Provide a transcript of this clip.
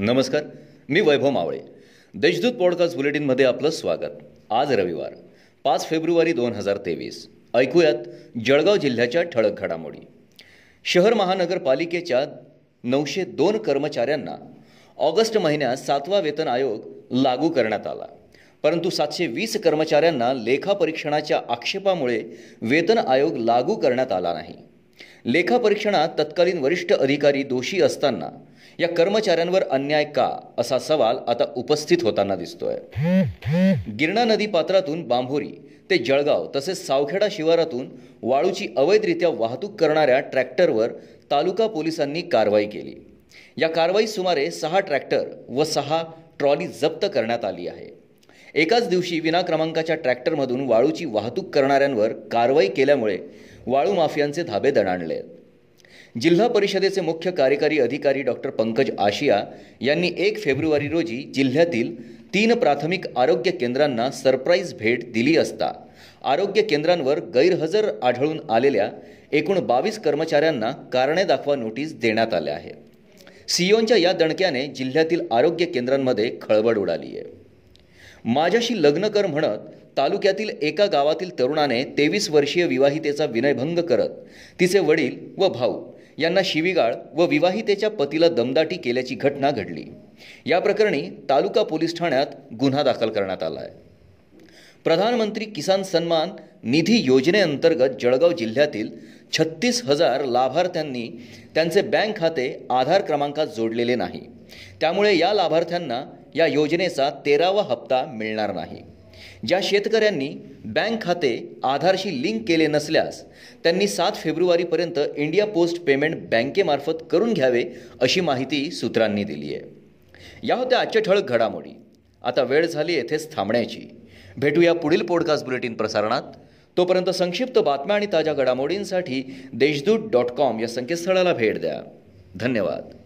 नमस्कार मी वैभव मावळे. देशदूत पॉडकास्ट बुलेटिनमध्ये आपलं स्वागत. आज रविवार पाच फेब्रुवारी दोन हजार तेवीस. ऐकूयात जळगाव जिल्ह्याच्या ठळक घडामोडी. शहर महानगरपालिकेच्या नऊशे दोन कर्मचाऱ्यांना ऑगस्ट महिन्यात सातवा वेतन आयोग लागू करण्यात आला. परंतु सातशे वीस कर्मचाऱ्यांना लेखापरीक्षणाच्या आक्षेपामुळे वेतन आयोग लागू करण्यात आला नाही. लेखापरीक्षणात तत्कालीन वरिष्ठ अधिकारी दोषी असताना या कर्मचाऱ्यांवर अन्याय का असा सवाल आता उपस्थित होताना दिसतोय. गिरणा नदी पात्रातून बांभोरी ते जळगाव तसेच सावखेडा शिवारातून वाळूची अवैधरित्या वाहतूक करणाऱ्या ट्रॅक्टरवर तालुका पोलिसांनी कारवाई केली. या कारवाईत सुमारे सहा ट्रॅक्टर व सहा ट्रॉली जप्त करण्यात आली आहे. एकाच दिवशी विनाक्रमांकाच्या ट्रॅक्टरमधून वाळूची वाहतूक करणाऱ्यांवर कारवाई केल्यामुळे वाळू माफियांचे धाबे दणाणले जिल्हा परिषदेचे मुख्य कार्यकारी अधिकारी डॉक्टर पंकज आशिया यांनी एक फेब्रुवारी रोजी जिल्ह्यातील तीन प्राथमिक आरोग्य केंद्रांना सरप्राईज भेट दिली असता. आरोग्य केंद्रांवर गैरहजर आढळून आलेल्या एकूण बावीस कर्मचाऱ्यांना कारणे दाखवा नोटीस देण्यात आल्या आहे. सियोनच्या या दणक्याने जिल्ह्यातील आरोग्य केंद्रांमध्ये खळबळ उडाली आहे. माझ्याशी लग्न कर म्हणत तालुक्यातील एका गावातील तरुणाने तेवीस वर्षीय विवाहितेचा विनयभंग करत तिचे वडील व भाऊ यांना शिवीगाळ व विवाहितेच्या पतीला दमदाटी केल्याची घटना घडली. या प्रकरणी तालुका पोलीस ठाण्यात गुन्हा दाखल करण्यात आला आहे प्रधानमंत्री किसान सन्मान निधी योजनेअंतर्गत जळगाव जिल्ह्यातील छत्तीस हजार लाभार्थ्यांनी त्यांचे बँक खाते आधार क्रमांकात जोडलेले नाही. त्यामुळे या लाभार्थ्यांना या योजनेचा तेरावा हप्ता मिळणार नाही. ज्या शेतकऱ्यांनी बँक खाते आधारशी लिंक केले नसल्यास त्यांनी सात फेब्रुवारीपर्यंत इंडिया पोस्ट पेमेंट बँकेमार्फत करून घ्यावे अशी माहिती सूत्रांनी दिली आहे. या होत्या आजच्या ठळक घडामोडी. आता वेळ झाली येथेच थांबण्याची. भेटूया पुढील पॉडकास्ट बुलेटिन प्रसारणात. तोपर्यंत संक्षिप्त बातम्या आणि ताज्या घडामोडींसाठी देशदूत डॉट कॉम या संकेतस्थळाला भेट द्या. धन्यवाद.